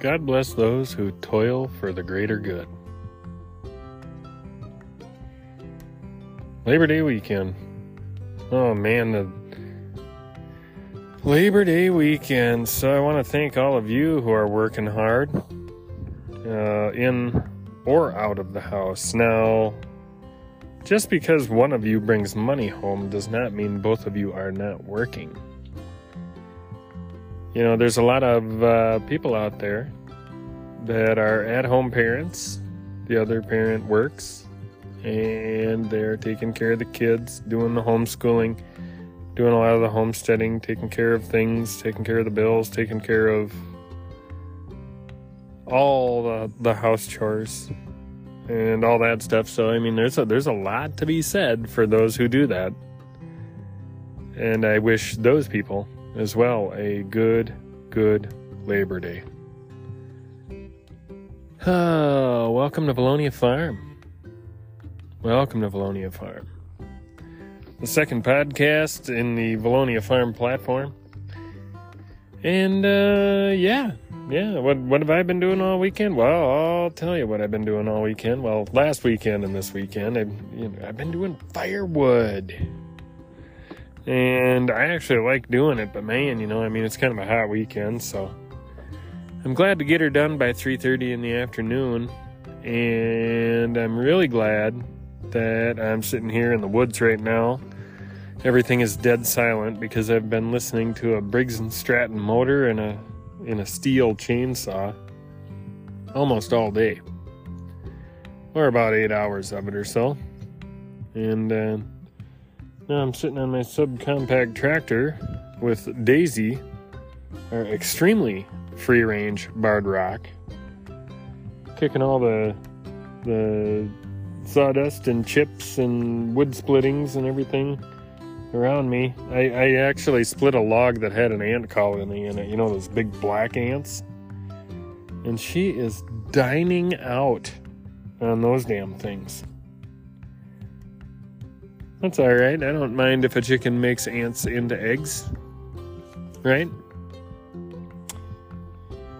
God bless those who toil for the greater good. Labor Day weekend. Oh man, the Labor Day weekend. So I want to thank all of you who are working hard uh, in or out of the house. Now, just because one of you brings money home does not mean both of you are not working. You know, there's a lot of uh, people out there that are at home parents. The other parent works and they're taking care of the kids, doing the homeschooling, doing a lot of the homesteading, taking care of things, taking care of the bills, taking care of all the, the house chores and all that stuff. So I mean there's a there's a lot to be said for those who do that. And I wish those people as well a good, good Labor Day. Oh, welcome to Valonia Farm. Welcome to Valonia Farm. The second podcast in the Valonia Farm platform. And uh yeah, yeah, what what have I been doing all weekend? Well, I'll tell you what I've been doing all weekend. Well, last weekend and this weekend, I've you know, I've been doing firewood. And I actually like doing it, but man, you know, I mean, it's kind of a hot weekend, so I'm glad to get her done by 3:30 in the afternoon, and I'm really glad that I'm sitting here in the woods right now. Everything is dead silent because I've been listening to a Briggs and Stratton motor and a in a Stihl chainsaw almost all day, or about eight hours of it or so. And uh, now I'm sitting on my subcompact tractor with Daisy, our extremely free range barred rock, kicking all the the sawdust and chips and wood splittings and everything around me. I, I actually split a log that had an ant colony in it, you know, those big black ants. And she is dining out on those damn things. That's alright. I don't mind if a chicken makes ants into eggs. Right?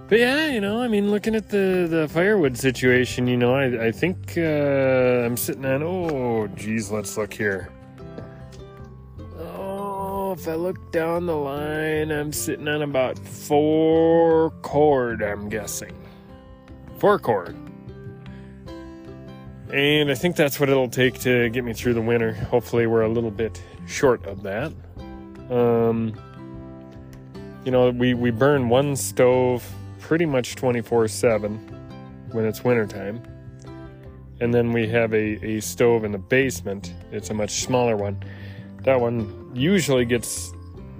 But yeah, you know, I mean, looking at the, the firewood situation, you know, I, I think uh, I'm sitting on, oh, geez, let's look here. Oh, if I look down the line, I'm sitting on about four cord, I'm guessing. Four cord. And I think that's what it'll take to get me through the winter. Hopefully, we're a little bit short of that. Um, you know, we, we burn one stove pretty much 24 7 when it's wintertime. And then we have a, a stove in the basement. It's a much smaller one. That one usually gets,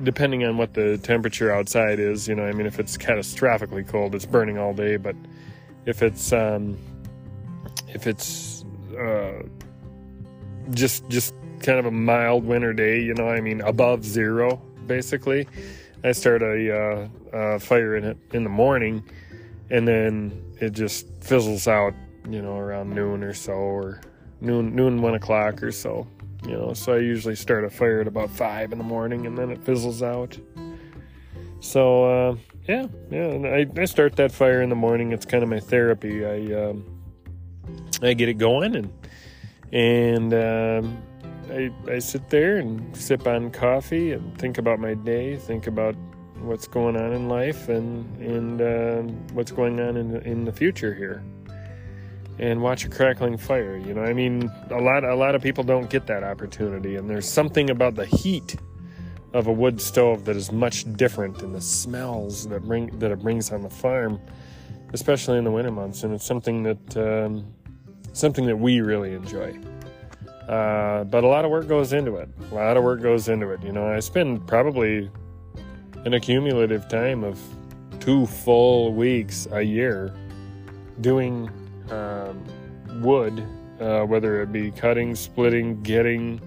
depending on what the temperature outside is, you know, I mean, if it's catastrophically cold, it's burning all day. But if it's, um, if it's, uh, just, just kind of a mild winter day, you know, I mean, above zero, basically, I start a uh, uh, fire in it in the morning, and then it just fizzles out, you know, around noon or so, or noon, noon, one o'clock or so. You know, so I usually start a fire at about five in the morning, and then it fizzles out. So uh, yeah, yeah, I, I start that fire in the morning. It's kind of my therapy. I um, I get it going, and and um, I, I sit there and sip on coffee and think about my day, think about what's going on in life and and uh, what's going on in in the future here, and watch a crackling fire. You know, I mean, a lot a lot of people don't get that opportunity, and there's something about the heat of a wood stove that is much different, and the smells that bring that it brings on the farm, especially in the winter months, and it's something that um, something that we really enjoy. Uh, but a lot of work goes into it. A lot of work goes into it. You know, I spend probably an accumulative time of two full weeks a year doing um, wood, uh, whether it be cutting, splitting, getting,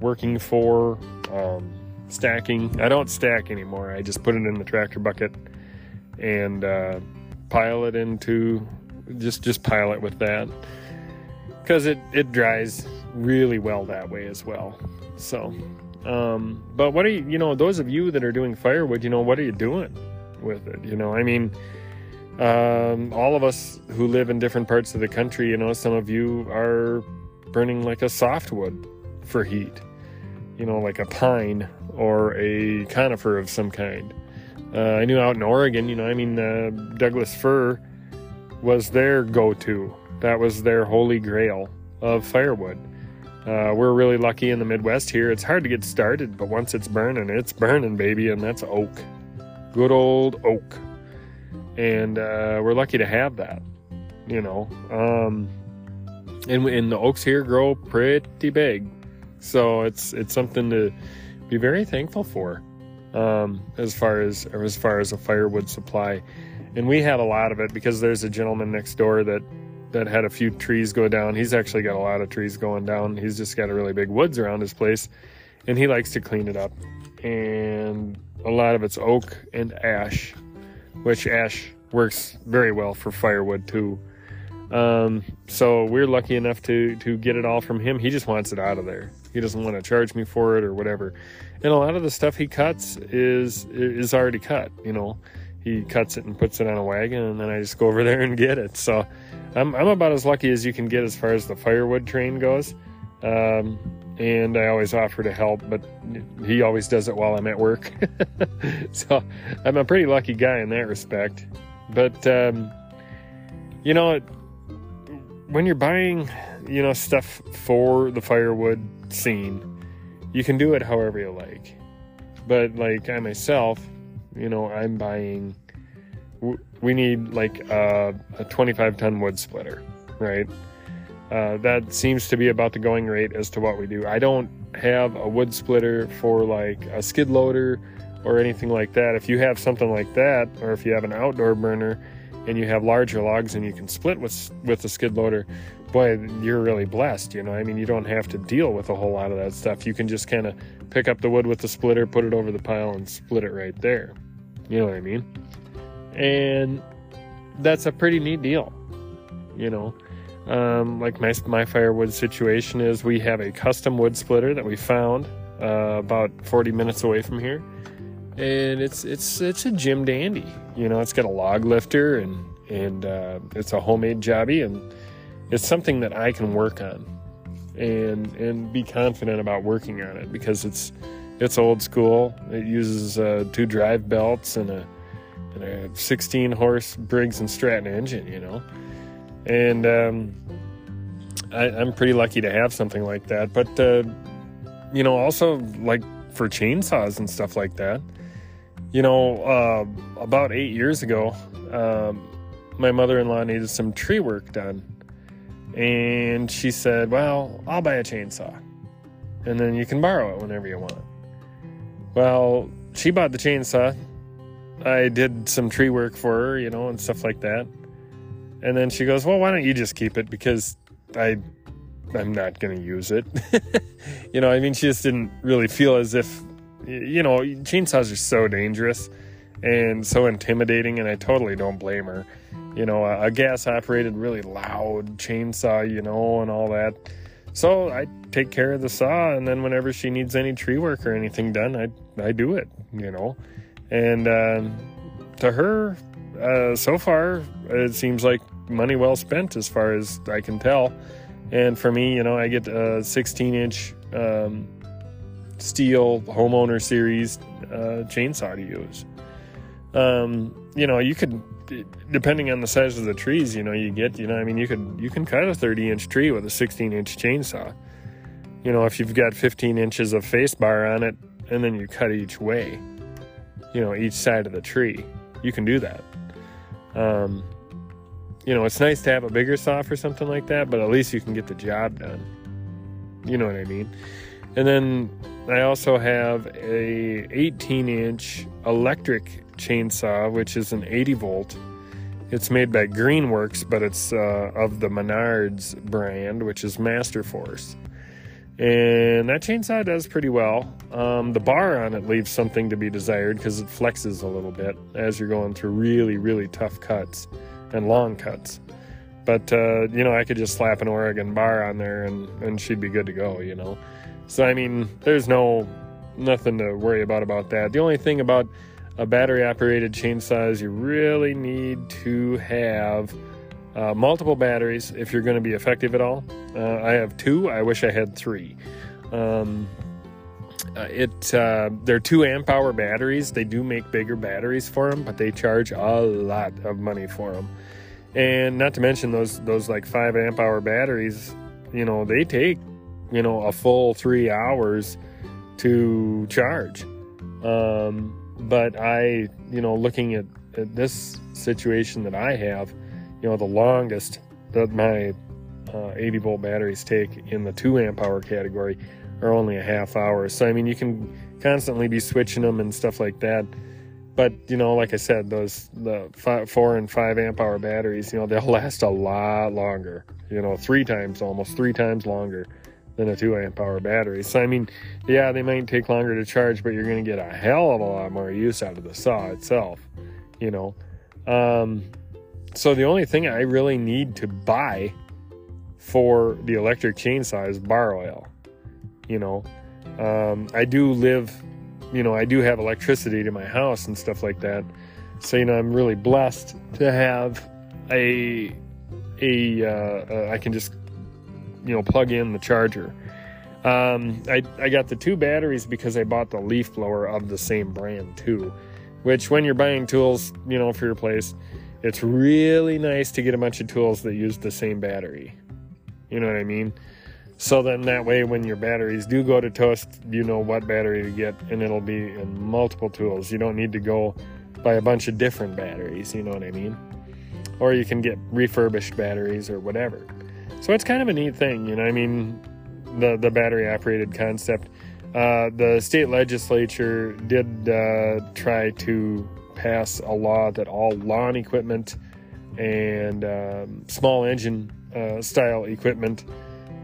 working for, um, stacking. I don't stack anymore. I just put it in the tractor bucket and uh, pile it into just just pile it with that because it it dries really well that way as well. So, um, but what are you, you know, those of you that are doing firewood, you know, what are you doing with it? You know, I mean, um, all of us who live in different parts of the country, you know, some of you are burning like a softwood for heat, you know, like a pine or a conifer of some kind. Uh, I knew out in Oregon, you know, I mean, uh, Douglas fir was their go to. That was their holy grail of firewood. Uh, we're really lucky in the Midwest here. It's hard to get started, but once it's burning, it's burning, baby, and that's oak. Good old oak. And uh, we're lucky to have that, you know. Um, and, and the oaks here grow pretty big. So it's it's something to be very thankful for um, as far as as far as a firewood supply. And we have a lot of it because there's a gentleman next door that that had a few trees go down. He's actually got a lot of trees going down. He's just got a really big woods around his place and he likes to clean it up. And a lot of it's oak and ash, which ash works very well for firewood too. Um, so we're lucky enough to to get it all from him. He just wants it out of there. He doesn't want to charge me for it or whatever. And a lot of the stuff he cuts is is already cut, you know. He cuts it and puts it on a wagon and then I just go over there and get it. So I'm, I'm about as lucky as you can get as far as the firewood train goes. Um, and I always offer to help, but he always does it while I'm at work. so I'm a pretty lucky guy in that respect. But, um, you know, when you're buying, you know, stuff for the firewood scene, you can do it however you like. But, like, I myself, you know, I'm buying we need like a, a 25 ton wood splitter, right? Uh, that seems to be about the going rate as to what we do. I don't have a wood splitter for like a skid loader or anything like that. If you have something like that, or if you have an outdoor burner and you have larger logs and you can split with with the skid loader, boy, you're really blessed. You know, I mean, you don't have to deal with a whole lot of that stuff. You can just kind of pick up the wood with the splitter, put it over the pile, and split it right there. You know what I mean? and that's a pretty neat deal you know um, like my, my firewood situation is we have a custom wood splitter that we found uh, about 40 minutes away from here and it's it's it's a jim Dandy you know it's got a log lifter and and uh, it's a homemade jobby and it's something that I can work on and and be confident about working on it because it's it's old school it uses uh, two drive belts and a and a 16 horse Briggs and Stratton engine, you know. And um, I, am pretty lucky to have something like that. But, uh, you know, also like for chainsaws and stuff like that, you know, uh, about eight years ago, um, my mother in law needed some tree work done. And she said, Well, I'll buy a chainsaw. And then you can borrow it whenever you want. Well, she bought the chainsaw I did some tree work for her, you know, and stuff like that. And then she goes, "Well, why don't you just keep it because I I'm not going to use it." you know, I mean, she just didn't really feel as if you know, chainsaws are so dangerous and so intimidating and I totally don't blame her. You know, a, a gas operated really loud chainsaw, you know, and all that. So I take care of the saw and then whenever she needs any tree work or anything done, I I do it, you know. And um, to her, uh, so far, it seems like money well spent as far as I can tell. And for me, you know, I get a 16 inch um, Stihl homeowner series uh, chainsaw to use. Um, you know, you could, depending on the size of the trees, you know, you get, you know, I mean, you could, you can cut a 30 inch tree with a 16 inch chainsaw. You know, if you've got 15 inches of face bar on it and then you cut each way you know, each side of the tree. You can do that. Um, you know, it's nice to have a bigger saw for something like that, but at least you can get the job done. You know what I mean? And then I also have a 18 inch electric chainsaw, which is an 80 volt. It's made by Greenworks, but it's uh, of the Menards brand, which is Masterforce. And that chainsaw does pretty well. Um, the bar on it leaves something to be desired because it flexes a little bit as you're going through really, really tough cuts and long cuts. But uh, you know, I could just slap an Oregon bar on there and and she'd be good to go. You know, so I mean, there's no nothing to worry about about that. The only thing about a battery operated chainsaw is you really need to have uh, multiple batteries if you're going to be effective at all. Uh, I have two. I wish I had three. Um, uh, it uh, they're two amp hour batteries. They do make bigger batteries for them, but they charge a lot of money for them. And not to mention those those like five amp hour batteries. You know they take you know a full three hours to charge. Um, but I you know looking at, at this situation that I have, you know the longest that my uh, 80 volt batteries take in the 2 amp hour category are only a half hour. So, I mean, you can constantly be switching them and stuff like that. But, you know, like I said, those, the five, 4 and 5 amp hour batteries, you know, they'll last a lot longer, you know, three times, almost three times longer than a 2 amp hour battery. So, I mean, yeah, they might take longer to charge, but you're going to get a hell of a lot more use out of the saw itself, you know. Um, so, the only thing I really need to buy for the electric chainsaw is bar oil you know um, i do live you know i do have electricity to my house and stuff like that so you know i'm really blessed to have a a uh, I can just you know plug in the charger um, I, I got the two batteries because I bought the leaf blower of the same brand too, which when you're buying tools, you know, for your place, it's really nice to get a bunch of tools that use the same battery. You know what I mean? So then that way, when your batteries do go to toast, you know what battery to get, and it'll be in multiple tools. You don't need to go buy a bunch of different batteries, you know what I mean? Or you can get refurbished batteries or whatever. So it's kind of a neat thing, you know. I mean, the the battery operated concept. Uh, the state legislature did uh, try to pass a law that all lawn equipment and um, small engine uh, style equipment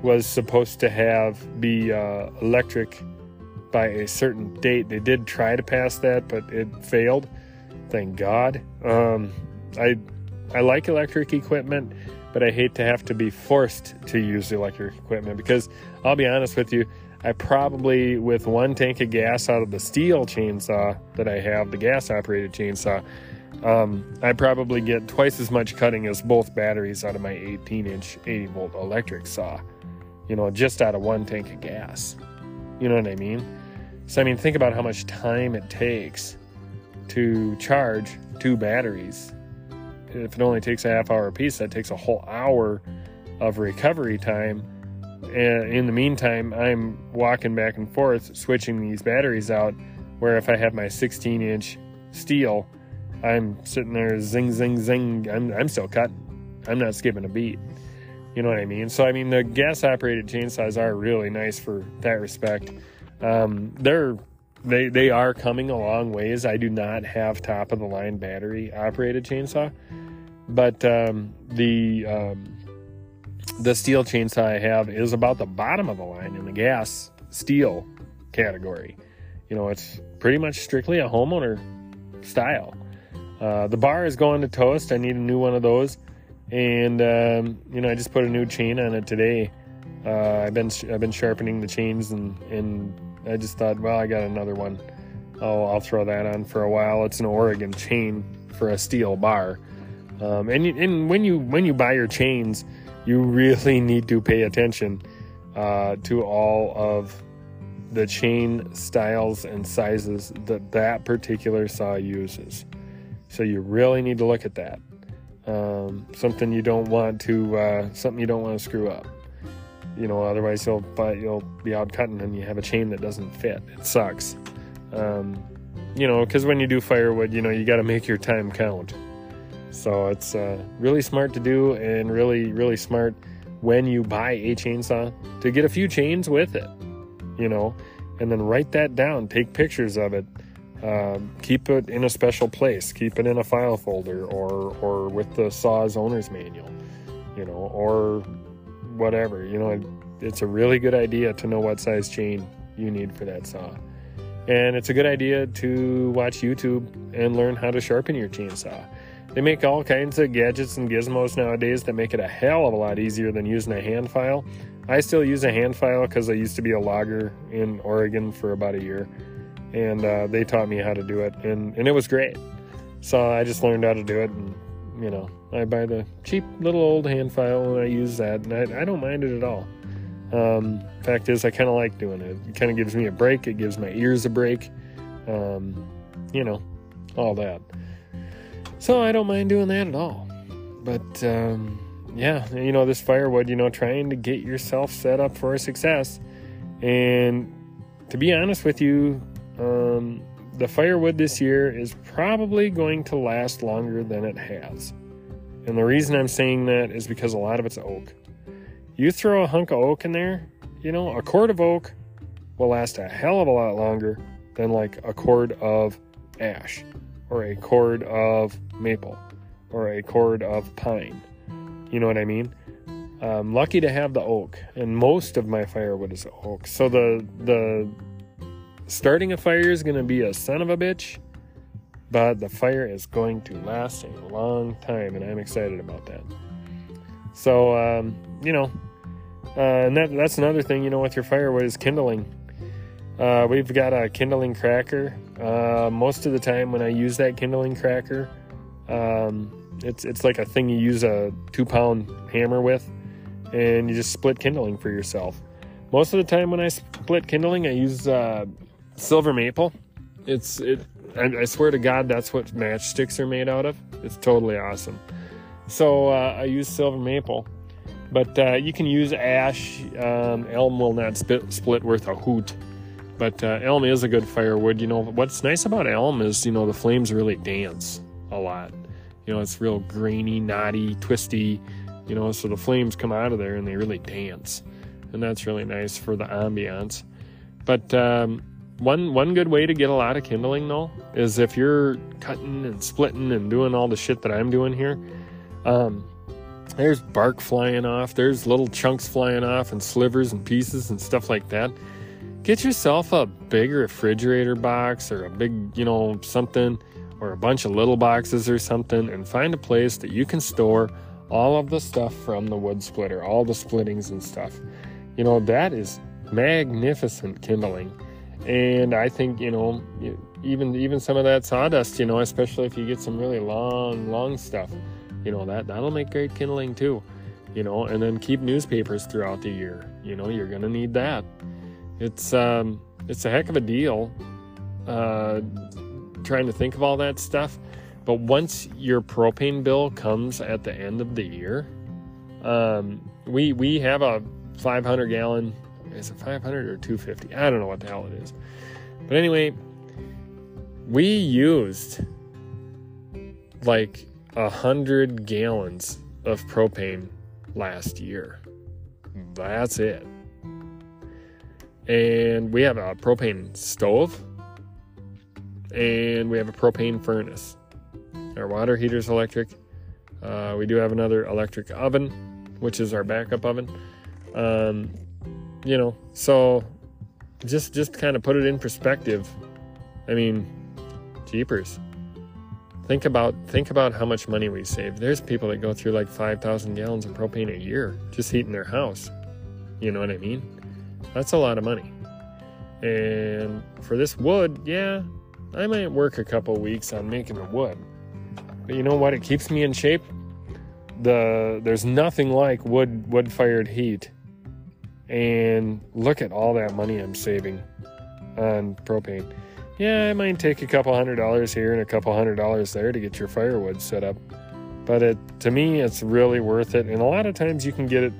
was supposed to have be uh, electric by a certain date. They did try to pass that, but it failed. Thank God. Um, I I like electric equipment, but I hate to have to be forced to use electric equipment because I'll be honest with you. I probably, with one tank of gas out of the Stihl chainsaw that I have, the gas operated chainsaw, um, I probably get twice as much cutting as both batteries out of my 18 inch 80 volt electric saw you know, just out of one tank of gas. You know what I mean? So, I mean, think about how much time it takes to charge two batteries. If it only takes a half hour piece, that takes a whole hour of recovery time. And in the meantime, I'm walking back and forth switching these batteries out. Where if I have my 16 inch Stihl, I'm sitting there zing, zing, zing. I'm, I'm still cutting. I'm not skipping a beat. You know what I mean? So I mean the gas operated chainsaws are really nice for that respect. Um, they're they they are coming a long ways. I do not have top of the line battery operated chainsaw, but um, the um, the Stihl chainsaw I have is about the bottom of the line in the gas Stihl category. You know, it's pretty much strictly a homeowner style. Uh, the bar is going to toast. I need a new one of those and um, you know I just put a new chain on it today. Uh, I've been I've been sharpening the chains and and I just thought, well, I got another one. I'll I'll throw that on for a while. It's an Oregon chain for a Stihl bar, um, and and when you when you buy your chains, you really need to pay attention uh, to all of the chain styles and sizes that that particular saw uses. So you really need to look at that um, something you don't want to uh, something you don't want to screw up you know otherwise you'll you'll be out cutting and you have a chain that doesn't fit it sucks um, you know because when you do firewood you know you got to make your time count so it's uh, really smart to do and really really smart when you buy a chainsaw to get a few chains with it you know and then write that down take pictures of it um, keep it in a special place. Keep it in a file folder or or with the saw's owner's manual, you know, or whatever. You know, it's a really good idea to know what size chain you need for that saw. And it's a good idea to watch YouTube and learn how to sharpen your chainsaw. They make all kinds of gadgets and gizmos nowadays that make it a hell of a lot easier than using a hand file. I still use a hand file because I used to be a logger in Oregon for about a year and uh, they taught me how to do it, and and it was great. So I just learned how to do it, and you know, I buy the cheap little old hand file and I use that, and I, I don't mind it at all. Um, fact is, I kind of like doing it. It kind of gives me a break. It gives my ears a break. Um, you know, all that. So I don't mind doing that at all. But um, yeah, you know, this firewood, you know, trying to get yourself set up for success. And to be honest with you, um, the firewood this year is probably going to last longer than it has. And the reason I'm saying that is because a lot of it's oak. You throw a hunk of oak in there, you know, a cord of oak will last a hell of a lot longer than like a cord of ash or a cord of maple or a cord of pine. You know what I mean? I'm lucky to have the oak, and most of my firewood is oak. So the the starting a fire is going to be a son of a bitch, but the fire is going to last a long time, and I'm excited about that. So um, you know, uh, and that that's another thing. You know, with your firewood is kindling. Uh, we've got a kindling cracker. Uh, most of the time, when I use that kindling cracker, um, it's it's like a thing you use a two pound hammer with, and you just split kindling for yourself. Most of the time, when I split kindling, I use uh, silver maple. It's it. I, I, swear to God, that's what matchsticks are made out of. It's totally awesome. So uh, I use silver maple, but uh, you can use ash. Um, elm will not split, split worth a hoot. But uh, elm is a good firewood. You know, what's nice about elm is, you know, the flames really dance a lot. You know, it's real grainy, knotty, twisty, you know, so the flames come out of there and they really dance. And that's really nice for the ambiance. But um, one one good way to get a lot of kindling though is if you're cutting and splitting and doing all the shit that I'm doing here. Um, there's bark flying off, there's little chunks flying off and slivers and pieces and stuff like that get yourself a big refrigerator box or a big, you know, something or a bunch of little boxes or something and find a place that you can store all of the stuff from the wood splitter, all the splittings and stuff. You know, that is magnificent kindling. And I think, you know, even even some of that sawdust, you know, especially if you get some really long, long stuff, you know, that that'll make great kindling too. You know, and then keep newspapers throughout the year. You know, you're gonna need that. It's um, it's a heck of a deal uh, trying to think of all that stuff. But once your propane bill comes at the end of the year, um, we we have a 500 gallon. Is it 500 or 250? I don't know what the hell it is. But anyway, we used like a hundred gallons of propane last year. That's it and we have a propane stove and we have a propane furnace. Our water heater is electric. Uh, we do have another electric oven, which is our backup oven. Um, you know, so just just kind of put it in perspective. I mean, jeepers. Think about think about how much money we save. There's people that go through like five thousand gallons of propane a year just heating their house. You know what I mean? That's a lot of money. And for this wood, yeah, I might work a couple weeks on making the wood. But you know what? It keeps me in shape. The there's nothing like wood wood fired heat. And look at all that money I'm saving on propane. Yeah, it might take a couple hundred dollars here and a couple hundred dollars there to get your firewood set up. But it to me it's really worth it. And a lot of times you can get it,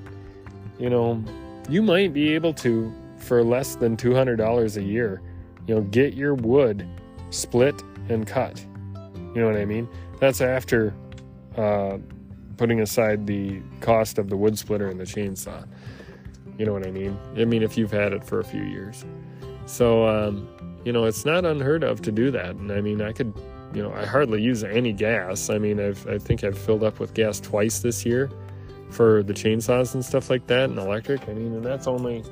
you know, you might be able to, for less than $200 a year, you know, get your wood split and cut. You know what I mean? That's after uh, putting aside the cost of the wood splitter and the chainsaw. You know what I mean? I mean, if you've had it for a few years. So, um, you know, it's not unheard of to do that. And I mean, I could, you know, I hardly use any gas. I mean, I've, I think I've filled up with gas twice this year for the chainsaws and stuff like that and electric. I mean, and that's only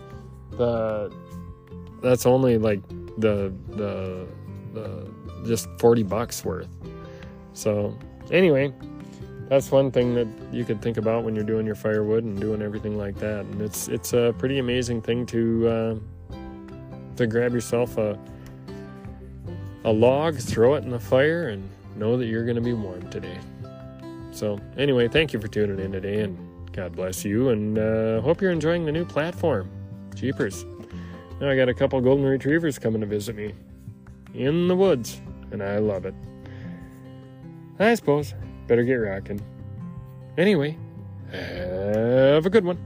the that's only like the the the just 40 bucks worth. So, anyway, that's one thing that you could think about when you're doing your firewood and doing everything like that. And it's it's a pretty amazing thing to uh, to grab yourself a a log, throw it in the fire, and know that you're going to be warm today. So, anyway, thank you for tuning in today, and God bless you, and uh, hope you're enjoying the new platform. Jeepers. Now I got a couple golden retrievers coming to visit me in the woods, and I love it. I suppose better get rocking. Anyway, have a good one.